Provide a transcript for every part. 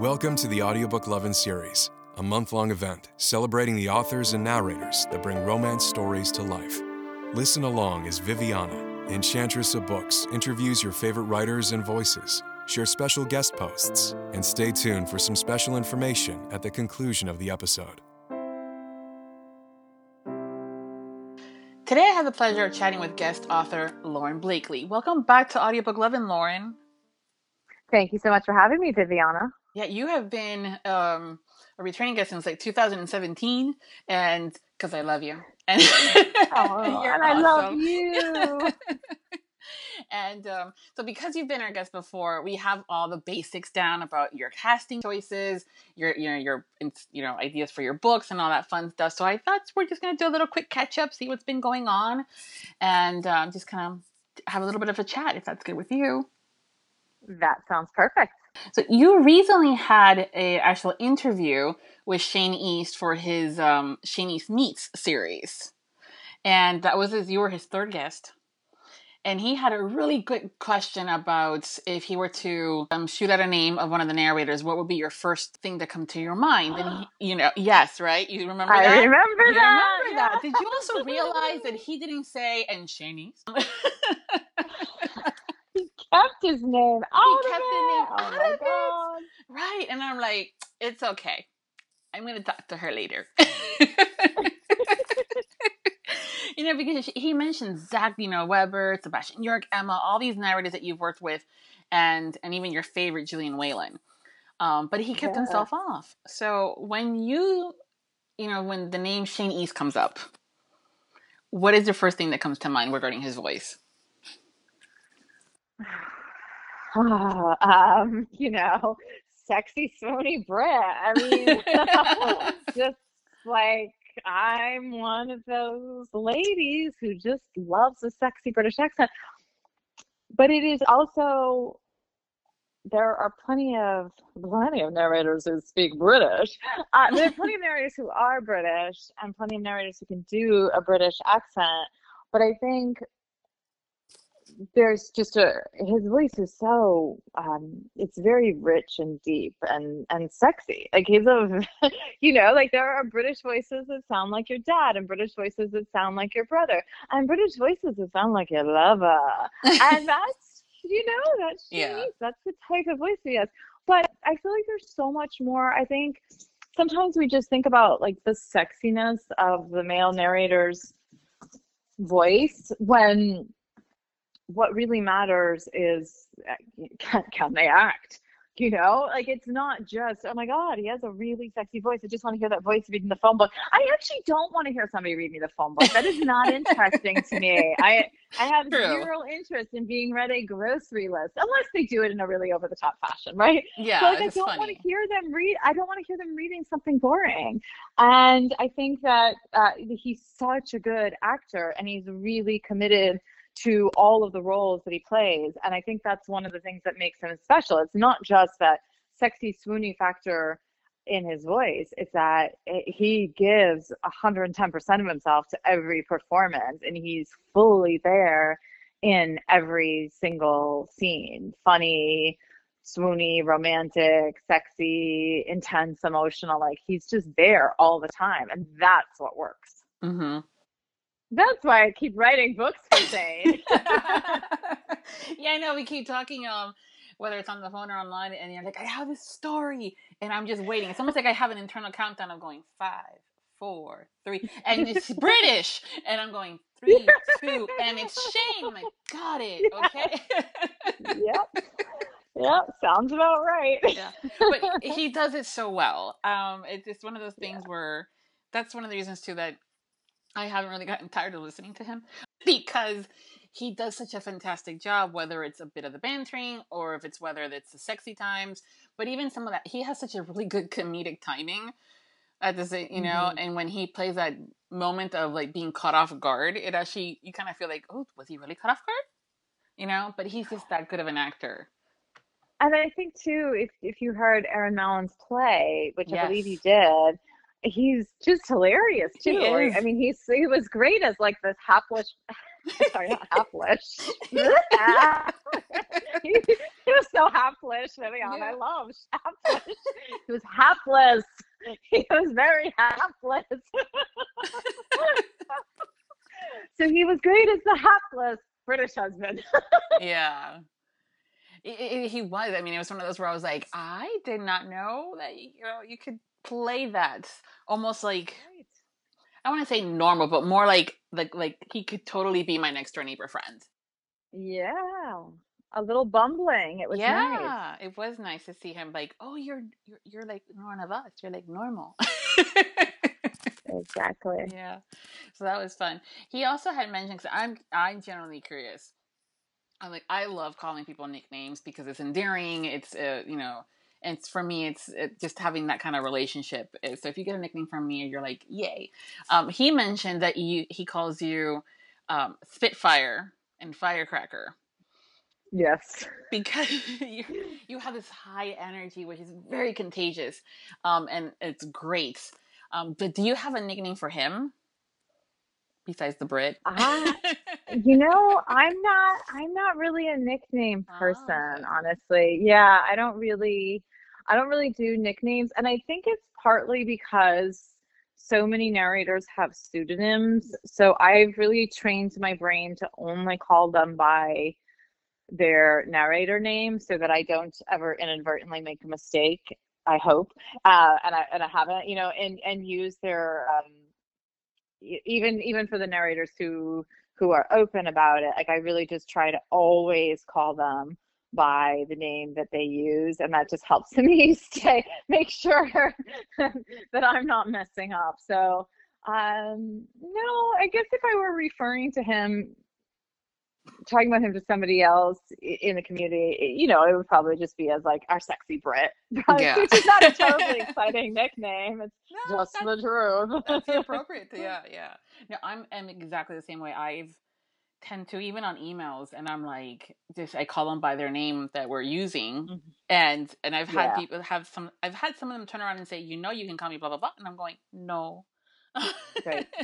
Welcome to the Audiobook Lovin' series, a month long event celebrating the authors and narrators that bring romance stories to life. Listen along as Viviana, Enchantress of Books, interviews your favorite writers and voices, share special guest posts, and stay tuned for some special information at the conclusion of the episode. Today, I have the pleasure of chatting with guest author Lauren Blakely. Welcome back to Audiobook Lovin', Lauren. Thank you so much for having me, Viviana. Yeah, you have been um, a returning guest since like 2017, and because I love you, and, oh, and I love you. and um, so, because you've been our guest before, we have all the basics down about your casting choices, your you know your you know ideas for your books and all that fun stuff. So I thought we're just gonna do a little quick catch up, see what's been going on, and um, just kind of have a little bit of a chat if that's good with you. That sounds perfect. So you recently had a actual interview with Shane East for his um, Shane East Meets series, and that was his, you were his third guest. And he had a really good question about if he were to um, shoot out a name of one of the narrators, what would be your first thing to come to your mind? And he, you know, yes, right? You remember I that? remember You that. remember that? Did you also realize that he didn't say and Shane East? He kept his name out kept of the it. name oh out my of it. Right. And I'm like, it's okay. I'm going to talk to her later. you know, because he mentions Zach, you know, Webber, Sebastian York, Emma, all these narrators that you've worked with, and and even your favorite, Julian Whalen. Um, but he kept Yeah. himself off. So when you, you know, when the name Shane East comes up, what is the first thing that comes to mind regarding his voice? um, you know, sexy swoony Brit. I mean, just like I'm one of those ladies who just loves a sexy British accent. But it is also there are plenty of plenty of narrators who speak British. Uh, there are plenty of narrators who are British, and plenty of narrators who can do a British accent. But I think there's just a his voice is so um it's very rich and deep and and sexy. Like he's a you know like there are british voices that sound like your dad and british voices that sound like your brother and british voices that sound like your lover. And that's you know that's Yeah. That's the type of voice he has. But i feel like there's so much more. I think sometimes we just think about like the sexiness of the male narrator's voice when what really matters is can, can they act you know like it's not just oh my god he has a really sexy voice i just want to hear that voice reading the phone book i actually don't want to hear somebody read me the phone book that is not interesting to me i i have True. zero interest in being read a grocery list unless they do it in a really over the top fashion right Yeah, so like I don't want to hear them read. I don't want to hear them reading something boring. And I think that uh, he's such a good actor, and he's really committed to all of the roles that he plays. And I think that's one of the things that makes him special. It's not just that sexy swoony factor in his voice. It's that it, he gives 110% of himself to every performance, and he's fully there in every single scene. Funny, swoony, romantic, sexy, intense, emotional. Like he's just there all the time. And that's what works. hmm That's why I keep writing books for Shane. yeah, I know. We keep talking, um, whether it's on the phone or online, and you're like, I have this story, and I'm just waiting. It's almost like I have an internal countdown of going five, four, three, and it's British, and I'm going three, two, and it's Shane. I'm like, got it, okay. yep. Yep. Sounds about right. yeah, but he does it so well. Um, it's just one of those things where that's one of the reasons too that I haven't really gotten tired of listening to him because he does such a fantastic job. Whether it's a bit of the bantering or if it's whether it's the sexy times, but even some of that, he has such a really good comedic timing. At the same, you know, Mhm. and when he plays that moment of like being caught off guard, it actually you kind of feel like, oh, was he really caught off guard? You know, but he's just that good of an actor. And I think too, if if you heard Aaron Mallon's play, which I believe you did, he's just hilarious too. Is. I mean, he's he was great as like this hapless. Sorry, not hapless. he, he was so hapless Shaplish, Vivian. Yeah. I love Shaplish. he was hapless. He was very hapless. so he was great as the hapless British husband. yeah. It, it, he was. I mean, it was one of those where I was like, I did not know that you know you could play that almost like right. I want to say normal, but more like like like he could totally be my next door neighbor friend. Yeah, a little bumbling. It was yeah, nice. it was nice to see him. Like, oh, you're you're you're like one of us. You're like normal. exactly. Yeah. So that was fun. He also had mentioned because I'm I'm generally curious. I'm like I love calling people nicknames because it's endearing. It's uh, you know and for me it's it, just having that kind of relationship so if you get a nickname from me you're like yay. Um, he mentioned that you he calls you um, spitfire and firecracker. Yes. Because you, you have this high energy which is very contagious um, and it's great. Um, but do you have a nickname for him? Besides the Brit? you know, I'm not. I'm not really a nickname ah, person, oh. honestly. Yeah, I don't really. I don't really do nicknames. And I think it's partly because so many narrators have pseudonyms. So I've really trained my brain to only call them by their narrator name so that I don't ever inadvertently make a mistake. I hope, uh, and I and I haven't, you know, and and use their um, even even for the narrators who who are open about it. Like I really just try to always call them by the name that they use and that just helps me stay make sure that i'm not messing up so um no i guess if i were referring to him talking about him to somebody else in the community you know it would probably just be as like our sexy brit yeah. which is not a totally exciting nickname it's no, just the truth that's appropriate yeah yeah no i'm, I'm exactly the same way. I've tend to even on emails and i'm like just i call them by their name that we're using mm-hmm. and and i've had yeah. people have some i've had some of them turn around and say you know you can call me blah blah blah and i'm going no. Right.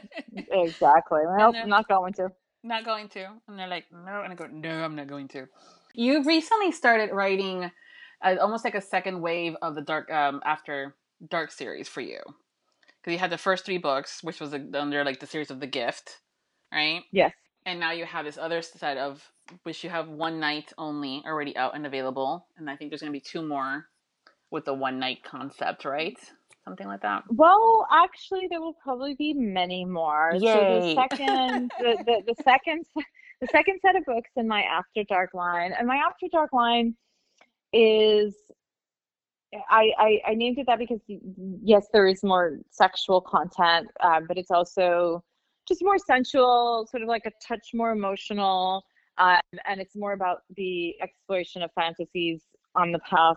Exactly. I'm not going to. not going to and they're like no and i go no i'm not going to. You recently started writing uh, almost like a second wave of the dark um after dark series for you because you had the first three books which was under like the series of the gift right? Yes. And now you have this other set of which you have one night only already out and available and i think there's going to be two more with the one night concept right? Something like that. Well actually there will probably be many more. Yay. so the second the, the, the second the second set of books in my after dark line and my after dark line is I, I, I named it that because yes, there is more sexual content, uh, but it's also just more sensual, sort of like a touch more emotional. Um, and it's more about the exploration of fantasies on the path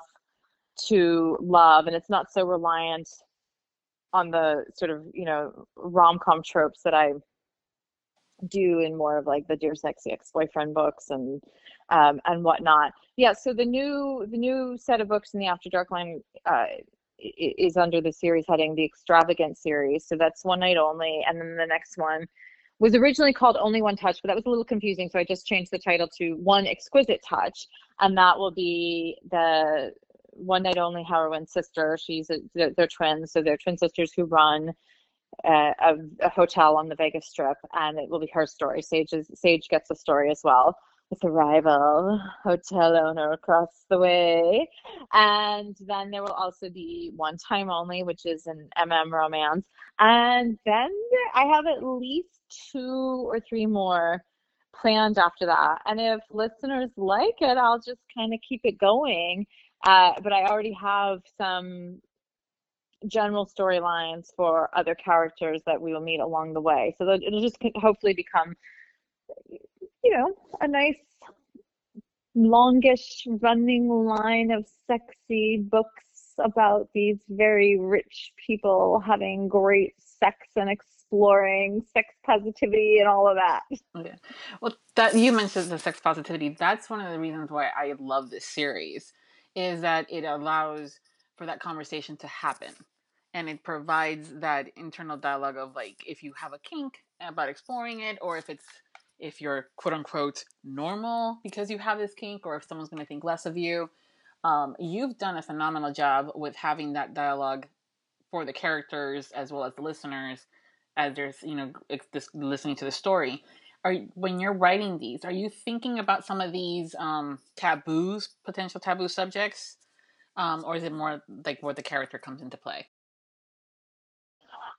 to love. And it's not so reliant on the sort of, you know, rom com tropes that I do in more of like the Dear Sexy Ex Boyfriend books and um, and whatnot. Yeah, so the new the new set of books in the After Dark line uh, is under the series heading the extravagant series so that's one night only and then the next one was originally called only one touch but that was a little confusing so i just changed the title to one exquisite touch and that will be the one night only heroine sister she's a, they're, they're twins so they're twin sisters who run uh, a, a, hotel on the vegas strip and it will be her story sage is, sage gets a story as well with a rival hotel owner across the way. And then there will also be one time only, which is an MM romance. And then I have at least two or three more planned after that. And if listeners like it, I'll just kind of keep it going. Uh, but I already have some general storylines for other characters that we will meet along the way. So it'll just hopefully become you know, a nice longish running line of sexy books about these very rich people having great sex and exploring sex positivity and all of that. Oh, okay. Well, that you mentioned the sex positivity. That's one of the reasons why I love this series is that it allows for that conversation to happen and it provides that internal dialogue of like if you have a kink about exploring it or if it's if you're quote unquote normal because you have this kink or if someone's going to think less of you um, you've done a phenomenal job with having that dialogue for the characters as well as the listeners as there's you know just listening to the story. Are when you're writing these are you thinking about some of these um, taboos potential taboo subjects? Um, or is it more like where the character comes into play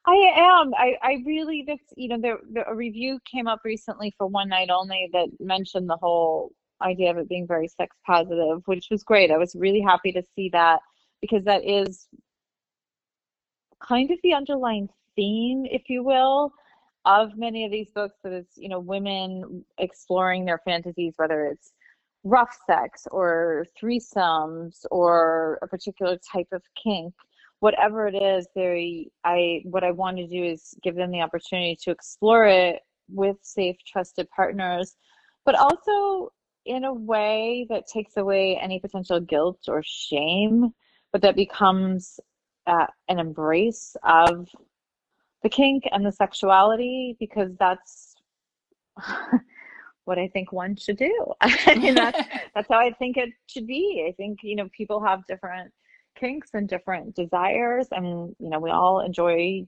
I am. I, I really this you know the, the a review came up recently for one night only that mentioned the whole idea of it being very sex positive, which was great. I was really happy to see that because that is kind of the underlying theme, if you will, of many of these books that it's, you know, women exploring their fantasies, whether it's rough sex or threesomes or a particular type of kink whatever it is they i what i want to do is give them the opportunity to explore it with safe trusted partners but also in a way that takes away any potential guilt or shame but that becomes uh, an embrace of the kink and the sexuality because that's what I think one should do. I mean, that's, that's how I think it should be. I think, you know, people have different kinks and different desires and you know we all enjoy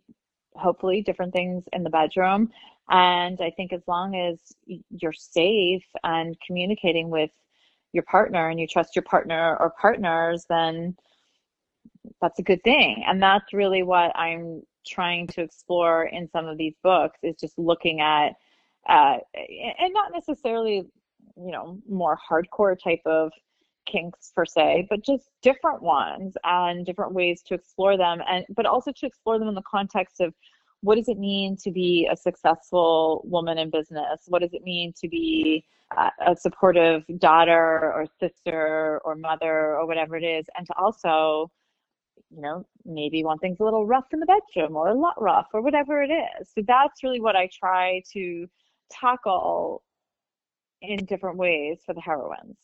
hopefully different things in the bedroom. And i think as long as you're safe and communicating with your partner and you trust your partner or partners then that's a good thing. And that's really what i'm trying to explore in some of these books is just looking at uh, and not necessarily you know more hardcore type of kinks per se, but just different ones and different ways to explore them and but also to explore them in the context of what does it mean to be a successful woman in business? What does it mean to be a supportive daughter or sister or mother or whatever it is? And to also, you know, maybe want things a little rough in the bedroom or a lot rough or whatever it is. So that's really what I try to tackle in different ways for the heroines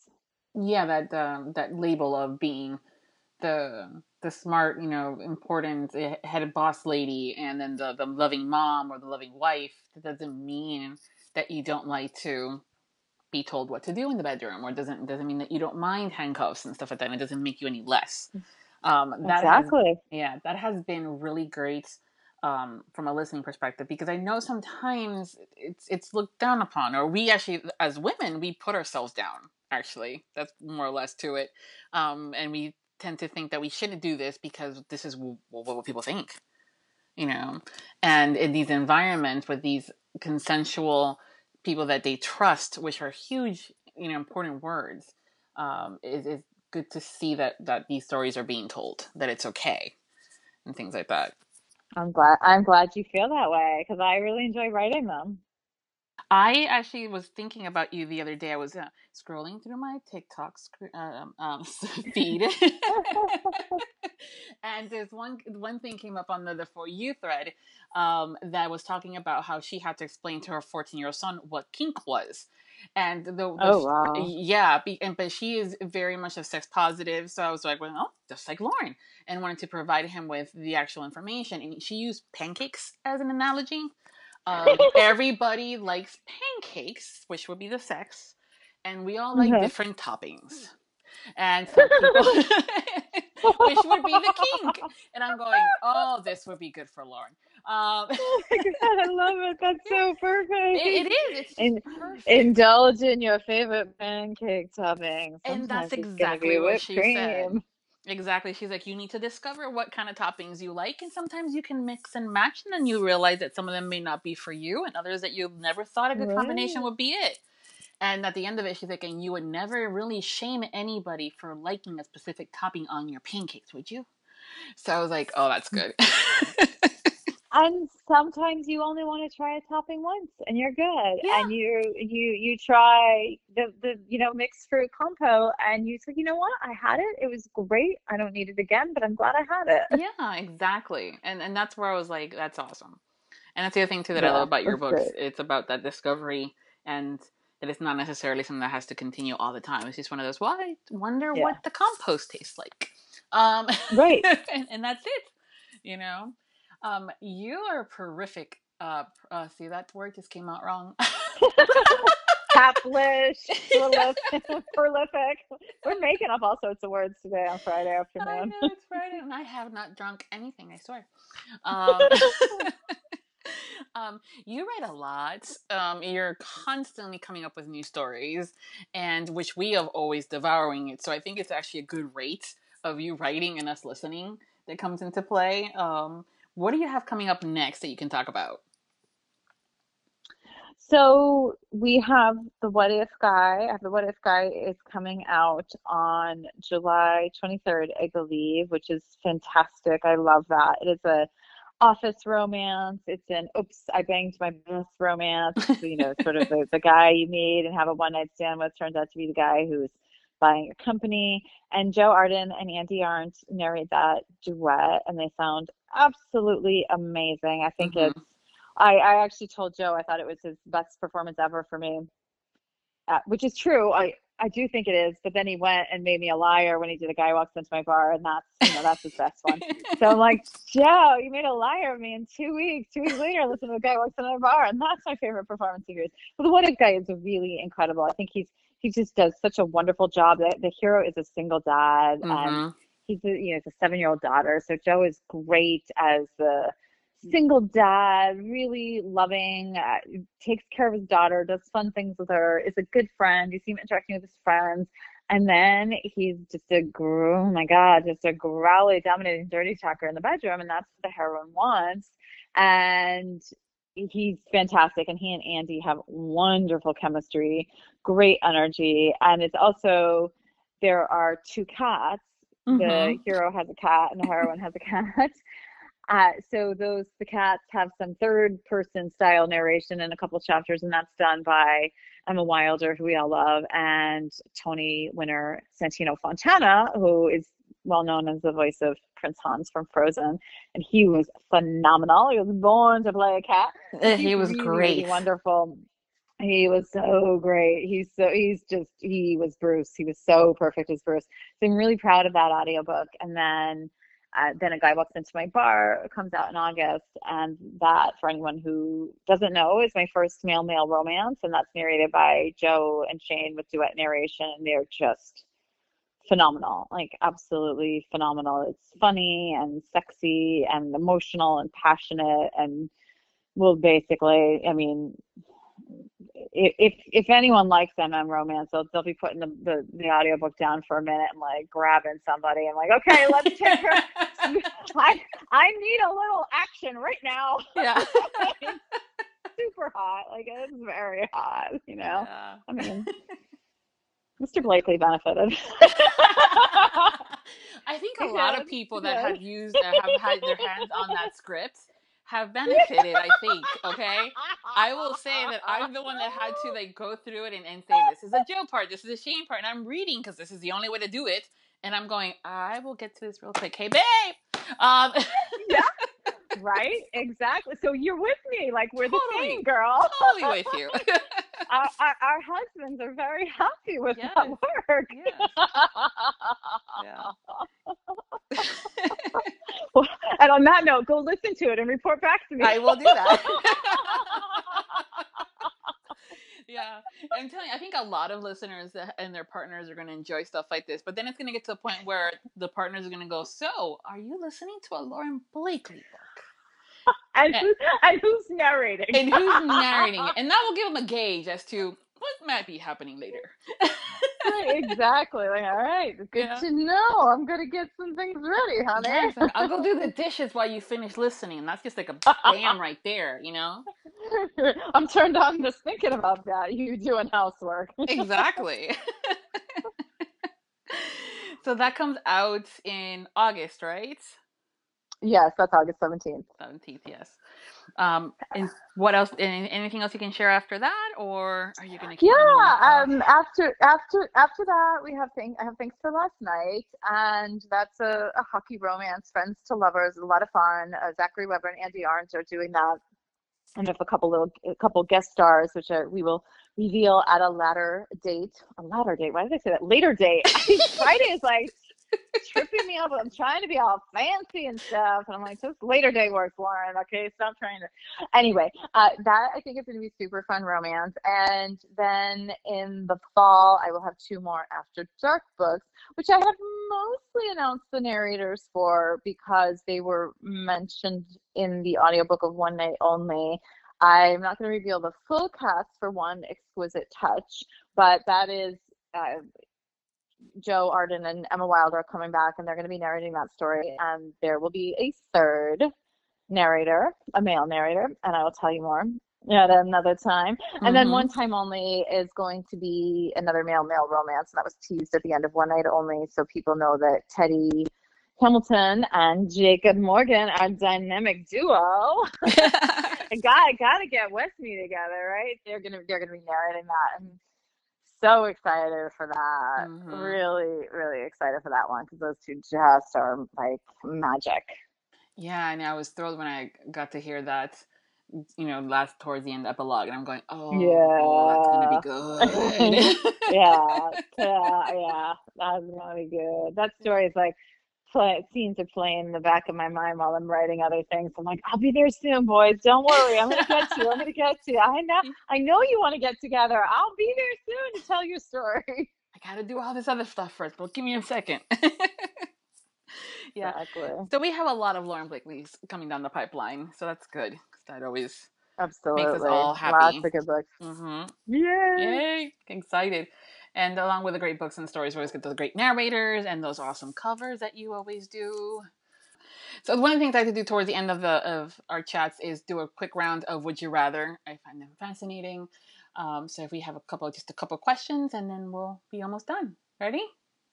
yeah that um, that label of being the the smart you know important eh, head boss lady and then the the loving mom or the loving wife that doesn't mean that you don't like to be told what to do in the bedroom or doesn't doesn't mean that you don't mind handcuffs and stuff like that and it doesn't make you any less. Um that exactly. has, yeah that has been really great um, from a listening perspective because I know sometimes it's it's looked down upon, or we actually, as women, we put ourselves down actually. That's more or less to it. Um, and we tend to think that we shouldn't do this because this is w- what people think, you know. And in these environments with these consensual people that they trust, which are huge, you know, important words, um, it, it's good to see that that these stories are being told, that it's okay, and things like that. I'm glad. I'm glad you feel that way because I really enjoy writing them. I actually was thinking about you the other day. I was uh, scrolling through my TikTok sc- um, um, feed, and there's one one thing came up on the, the for you thread um, that was talking about how she had to explain to her 14 year old son what kink was, and the, the oh wow yeah, be, and but she is very much a sex positive, so I was like, well, oh, just like Lauren, and wanted to provide him with the actual information, and she used pancakes as an analogy. Um, everybody likes pancakes, which would be the sex, and we all like mm-hmm. different toppings. And some people, which would be the kink. And I'm going, oh, this would be good for Lauren. Um, oh my god, I love it. That's so perfect. it, it is. It's In, perfect. Indulge in your favorite pancake topping. Sometimes and that's exactly what she cream. said. Exactly. She's like, you need to discover what kind of toppings you like, and sometimes you can mix and match, and then you realize that some of them may not be for you, and others that you've never thought a good right. combination would be it. And at the end of it, she's like, and you would never really shame anybody for liking a specific topping on your pancakes, would you? So I was like, oh, that's good. and sometimes you only want to try a topping once and you're good. Yeah. and you you you try the the you know mixed fruit compote and you say you know what? I had it. It was great. I don't need it again but i'm glad i had it. Yeah exactly. And and that's where i was like that's awesome. And that's the other thing too that yeah, i love about your books. great. it's about that discovery and that it's not necessarily something that has to continue all the time. It's just one of those well i wonder yeah. what the compost tastes like. Um right. and, and that's it you know um, you are prolific. Uh, uh, see that word just came out wrong. Caplish, prolific. We're making up all sorts of words today on Friday afternoon. I know it's Friday, and I have not drunk anything. I swear. Um, um, you write a lot. Um, you're constantly coming up with new stories, and which we have always devouring it. So I think it's actually a good rate of you writing and us listening that comes into play. Um, what do you have coming up next that you can talk about? So we have the What If Guy. Uh, the What If Guy is coming out on July 23rd, I believe, which is fantastic. I love that. It is a office romance. It's an oops, I banged my best romance. you know, sort of the, the guy you meet and have a one night stand with turns out to be the guy who's buying a company. And Joe Arden and Andi Arndt narrate that duet, and they sound absolutely amazing. I think Mhm. it's I, I actually told Joe I thought it was his best performance ever for me, uh, which is true. I, I do think it is. But then he went and made me a liar when he did a guy walks into my bar, and that's you know that's his best one. So I'm like, Joe, you made a liar of me in two weeks. Two weeks later, I listen to a guy walks into my bar, and that's my favorite performance of yours. But the What If guy is really incredible. I think he's he just does such a wonderful job. The, the hero is a single dad, and Mhm. he's a, you know it's a seven year old daughter. So joe is great as the single dad really loving uh, takes care of his daughter does fun things with her is a good friend. You see him interacting with his friends. And then he's just a oh my god just a growly dominating dirty talker in the bedroom and that's what the heroine wants. And he's fantastic and he and andi have wonderful chemistry great energy and it's also there are two cats the Mhm. hero has a cat and the heroine has a cat. Uh, so those the cats have some third person style narration in a couple chapters, and that's done by Emma Wilder, who we all love, and Tony winner Santino Fontana, who is well known as the voice of Prince Hans from Frozen, and he was phenomenal. He was born to play a cat. Uh, he was really, really great. wonderful. He was so great. He's so he's just he was Bruce. He was so perfect as Bruce. So I'm really proud of that audiobook. And then uh, then a guy walks into my bar comes out in August, and that for anyone who doesn't know is my first male male romance, and that's narrated by Joe and Shane with duet narration, and they're just phenomenal, like absolutely phenomenal. It's funny and sexy and emotional and passionate and will basically, I mean, if if anyone likes MM romance, they'll they'll be putting the, the the audiobook down for a minute and like grabbing somebody and like, okay, let's take her. I I need a little action right now. yeah. Super hot, like it's very hot, you know. Yeah. I mean, Mr. Blakely benefited. I think a lot of people that have used uh, have had their hands on that script have benefited. I think. Okay. I will say that I'm the one that had to like go through it and, and say this is a Joe part, this is a Shane part, and I'm reading because this is the only way to do it. And I'm going, I will get to this real quick. Hey, babe. Um, Yeah. right? Exactly. So you're with me, like we're the same girl. totally with you. Our, our, our husbands are very happy with that work. Yes. yeah. and on that note, go listen to it and report back to me. I will do that. yeah, I'm telling you, I think a lot of listeners and their partners are going to enjoy stuff like this. But then it's going to get to a point where the partners are going to go, "So, are you listening to a Lauren Blakely book? And, eh. who, and who's narrating? And who's narrating it?" And that will give them a gauge as to what might be happening later. Right, exactly. Like, all right, good Yeah. to know. I'm gonna get some things ready, honey. Yes, I'll go do the dishes while you finish listening. And that's just like a bam right there, you know? I'm turned on just thinking about that. You doing housework. Exactly. so that comes out in August, right? Yes, that's August 17th. 17th, yes. Um, and what else? Anything else you can share after that, or are you going to keep? Yeah. Um. After after after that, we have thing. I have thanks for last night, and that's a, a hockey romance, friends to lovers, a lot of fun. Uh, Zachary Webber and Andi Arndt are doing that, and have a couple little a couple guest stars, which are, we will reveal at a latter date. A latter date. Why did I say that? Later date. Friday is like tripping me up. I'm trying to be all fancy and stuff. And I'm like, just later day work, Lauren. Okay, stop trying to. Anyway, uh, that I think is going to be super fun romance. And then in the fall, I will have two more After Dark books, which I have mostly announced the narrators for because they were mentioned in the audiobook of One Night Only. I'm not going to reveal the full cast for one exquisite touch, but that is uh, Joe Arden and Emma Wilder are coming back and they're going to be narrating that story. And there will be a third narrator, a male narrator, and I will tell you more at another time. Mm-hmm. And then mm-hmm. one time only is going to be another male male romance, and that was teased at the end of one night only, so people know that Teddy Hamilton and Jacob Morgan are dynamic duo. I got gotta get with me together, right? They're gonna they're gonna be narrating that. And so excited for that. Mm-hmm. Really, excited for that one because those two just are like magic. Yeah, and I was thrilled when I got to hear that, you know, last towards the end epilogue, and I'm going, oh, yeah, oh, that's gonna be good. yeah, yeah, yeah, that's gonna be good. That story is like play, scenes are playing in the back of my mind while I'm writing other things. I'm like, I'll be there soon, boys. Don't worry. I'm gonna get to you. I'm gonna get to you. I know I know you want to get together. I'll be there soon to tell your story. I gotta do all this other stuff first, but give me a second. yeah. Exactly. So we have a lot of Lauren Blakely's coming down the pipeline, so that's good. That always absolutely makes us all happy. Lots of good books. Mm-hmm. Yay! Yay! Excited. And along with the great books and stories, we always get those great narrators and those awesome covers that you always do. So one of the things I like to do towards the end of the of our chats is do a quick round of would you rather. I find them fascinating. Um, so if we have a couple, just a couple questions, and then we'll be almost done. Ready?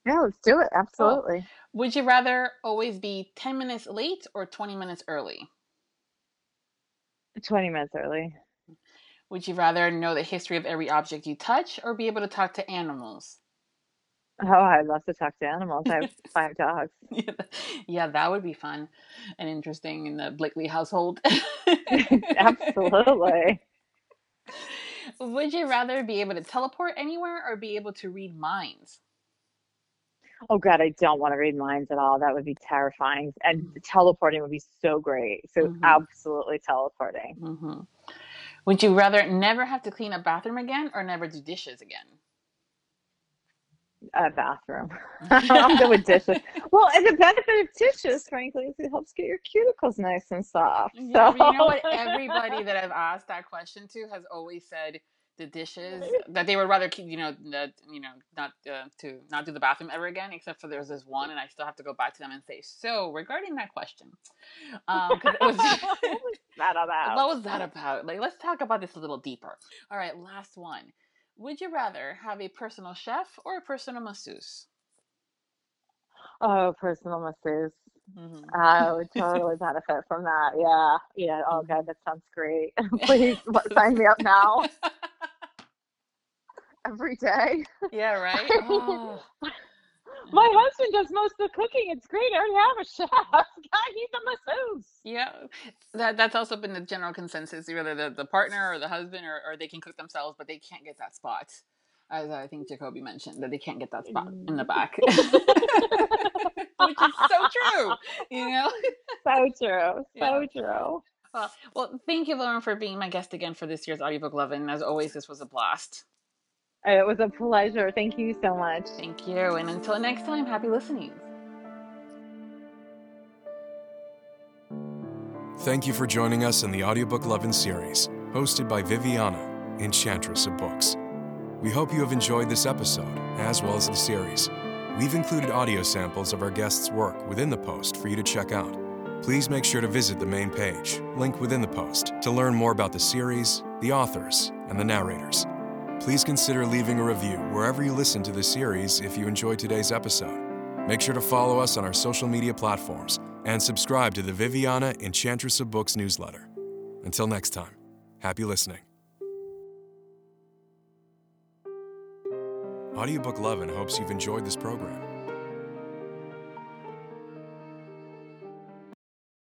Yeah, let's do it. Absolutely. Cool. Would you rather always be ten minutes late or twenty minutes early? Twenty minutes early. Would you rather know the history of every object you touch or be able to talk to animals? Oh, I'd love to talk to animals. I have five dogs. Yeah, that would be fun and interesting in the Blakely household. Absolutely. Would you rather be able to teleport anywhere or be able to read minds? Oh God, I don't want to read minds at all. That would be terrifying. And mm-hmm. teleporting would be so great. So mm-hmm. absolutely teleporting. Mm-hmm. Would you rather never have to clean a bathroom again or never do dishes again? A bathroom. I'm good with dishes. Well, and the benefit of dishes, frankly, is it helps get your cuticles nice and soft. So. Yeah, you know what? Everybody that I've asked that question to has always said the dishes that they would rather keep you know that you know not uh, to not do the bathroom ever again except for there's this one and i still have to go back to them and say so regarding that question um was, what was that about what was that about like let's talk about this a little deeper all right last one would you rather have a personal chef or a personal masseuse oh personal masseuse Mm-hmm. I would totally benefit from that. Yeah. Yeah. Oh, God, that sounds great. Please sign me up now every day. Yeah, right. Oh. My husband does most of the cooking. It's great. I already have a chef. God, he's a masseuse. Yeah, that that's also been the general consensus. Either the, the partner or the husband, or, or they can cook themselves, but they can't get that spot. As I think Jacoby mentioned, that they can't get that spot in the back, which is so true. You know, so true, so yeah. true. Well, well, thank you, Lauren, for being my guest again for this year's audiobook Lovin'. As always, this was a blast. It was a pleasure. Thank you so much. Thank you. And until next time, happy listening. Thank you for joining us in the Audiobook Lovin' series, hosted by Viviana, Enchantress of Books. We hope you have enjoyed this episode, as well as the series. We've included audio samples of our guests' work within the post for you to check out. Please make sure to visit the main page, link within the post, to learn more about the series, the authors, and the narrators please consider leaving a review wherever you listen to the series if you enjoyed today's episode. Make sure to follow us on our social media platforms and subscribe to the Viviana Enchantress of Books newsletter. Until next time, happy listening. Audiobook Lovin' hopes you've enjoyed this program.